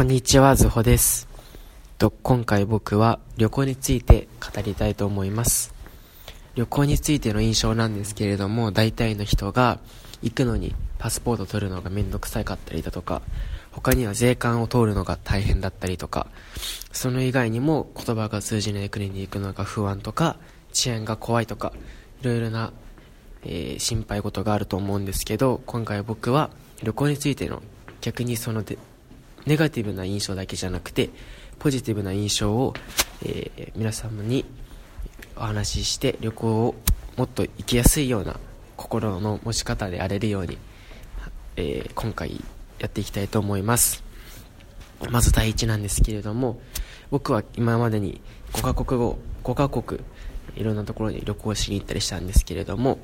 こんにちは、ズホです。と、今回僕は旅行について語りたいと思います。旅行についての印象なんですけれども、大体の人が行くのにパスポート取るのがめんどくさかったりだとか、他には税関を通るのが大変だったりとか、その以外にも言葉が通じない国に行くのが不安とか、治安が怖いとか、いろいろな、えー心配事があると思うんですけど、今回僕は旅行についての逆にそのでネガティブな印象だけじゃなくてポジティブな印象を、えー皆様にお話しして旅行をもっと行きやすいような心の持ち方であれるように、えー今回やっていきたいと思います。まず第一なんですけれども僕は今までに5カ国語5カ国いろんなところに旅行しに行ったりしたんですけれども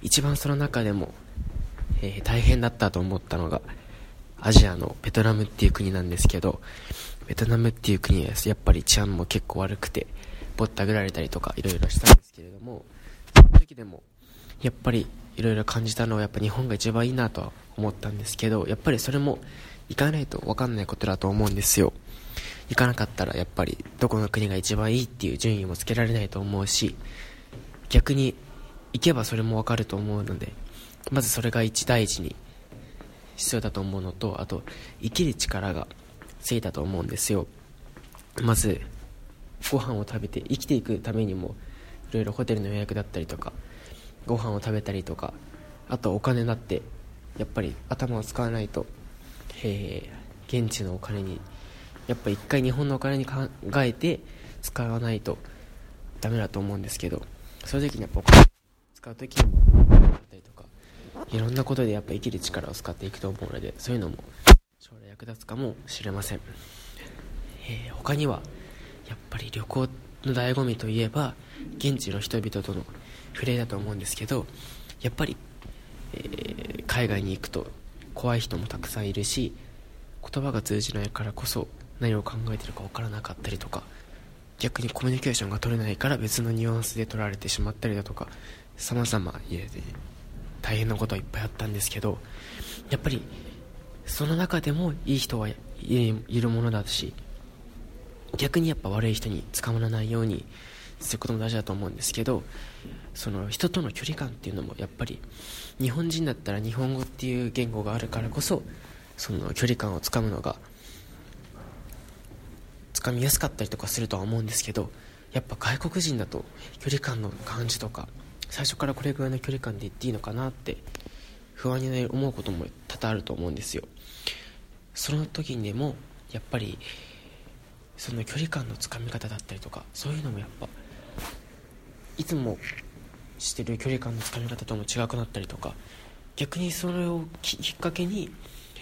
一番その中でも、えー大変だったと思ったのがアジアのベトナムっていう国なんですけどベトナムっていう国はやっぱり治安も結構悪くてぼったくられたりとかいろいろしたんですけれどもその時でもやっぱりいろいろ感じたのはやっぱ日本が一番いいなとは思ったんですけどやっぱりそれも行かないと分かんないことだと思うんですよ。行かなかったらやっぱりどこの国が一番いいっていう順位もつけられないと思うし逆に行けばそれも分かると思うのでまずそれが一第一に必要だと思うのとあと生きる力がついたと思うんですよ。まずご飯を食べて生きていくためにもいろいろホテルの予約だったりとかご飯を食べたりとかあとお金だってやっぱり頭を使わないと、えー現地のお金にやっぱ一回日本のお金に考えて使わないとダメだと思うんですけどそういう時にやっぱお金使う時にもだったりとかいろんなことでやっぱ生きる力を使っていくと思うのでそういうのも将来役立つかもしれません、えー他にはやっぱり旅行の醍醐味といえば現地の人々との触れだと思うんですけどやっぱり、えー海外に行くと怖い人もたくさんいるし言葉が通じないからこそ何を考えてるか分からなかったりとか逆にコミュニケーションが取れないから別のニュアンスで取られてしまったりだとか様々家で大変なことはいっぱいあったんですけどやっぱりその中でもいい人はいるものだし逆にやっぱ悪い人に捕まらないようにすることも大事だと思うんですけどその人との距離感っていうのもやっぱり日本人だったら日本語っていう言語があるからこそその距離感をつかむのがつかみやすかったりとかするとは思うんですけどやっぱ外国人だと距離感の感じとか最初からこれぐらいの距離感で言っていいのかなって不安に思うことも多々あると思うんですよ。その時にでもやっぱりその距離感のつかみ方だったりとかそういうのもやっぱいつもしてる距離感のつかみ方とも違くなったりとか逆にそれをきっかけに、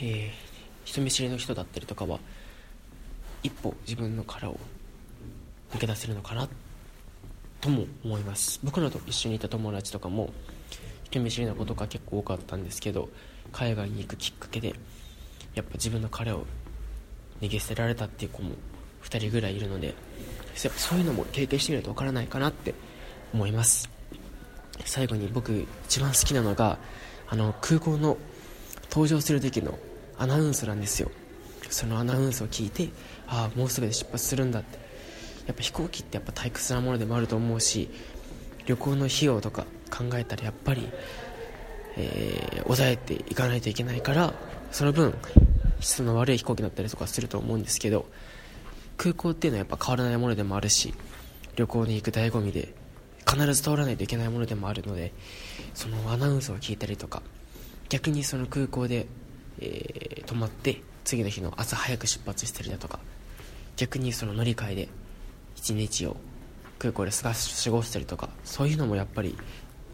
えー人見知りの人だったりとかは一歩自分の殻を抜け出せるのかなってとも思います。僕らと一緒にいた友達とかも人見知りなことが結構多かったんですけど海外に行くきっかけでやっぱ自分の殻を逃げ捨てられたっていう子も2人ぐらいいるのでやっぱそういうのも経験してみるとわからないかなって思います。最後に僕一番好きなのがあの空港の登場する時のアナウンスなんですよ。そのアナウンスを聞いてああもうすぐで出発するんだってやっぱ飛行機ってやっぱ退屈なものでもあると思うし旅行の費用とか考えたらやっぱり、えー抑えていかないといけないからその分質の悪い飛行機だったりとかすると思うんですけど空港っていうのはやっぱ変わらないものでもあるし旅行に行く醍醐味で必ず通らないといけないものでもあるのでそのアナウンスを聞いたりとか逆にその空港で、えー泊まって次の日の朝早く出発したりだとか逆にその乗り換えで一日を空港で過ごしたりとかそういうのもやっぱり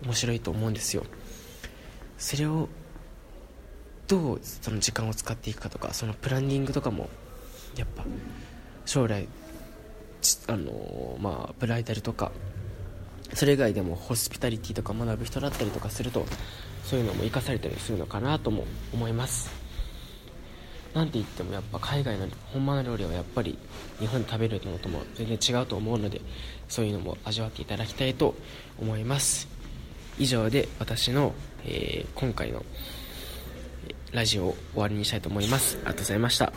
面白いと思うんですよ。それをどうその時間を使っていくかとかそのプランニングとかもやっぱ将来あのまあブライダルとかそれ以外でもホスピタリティとか学ぶ人だったりとかするとそういうのも生かされたりするのかなとも思います。なんて言ってもやっぱ海外の本場の料理はやっぱり日本で食べるのとも全然違うと思うのでそういうのも味わっていただきたいと思います。以上で私の、えー今回のラジオを終わりにしたいと思います。ありがとうございました。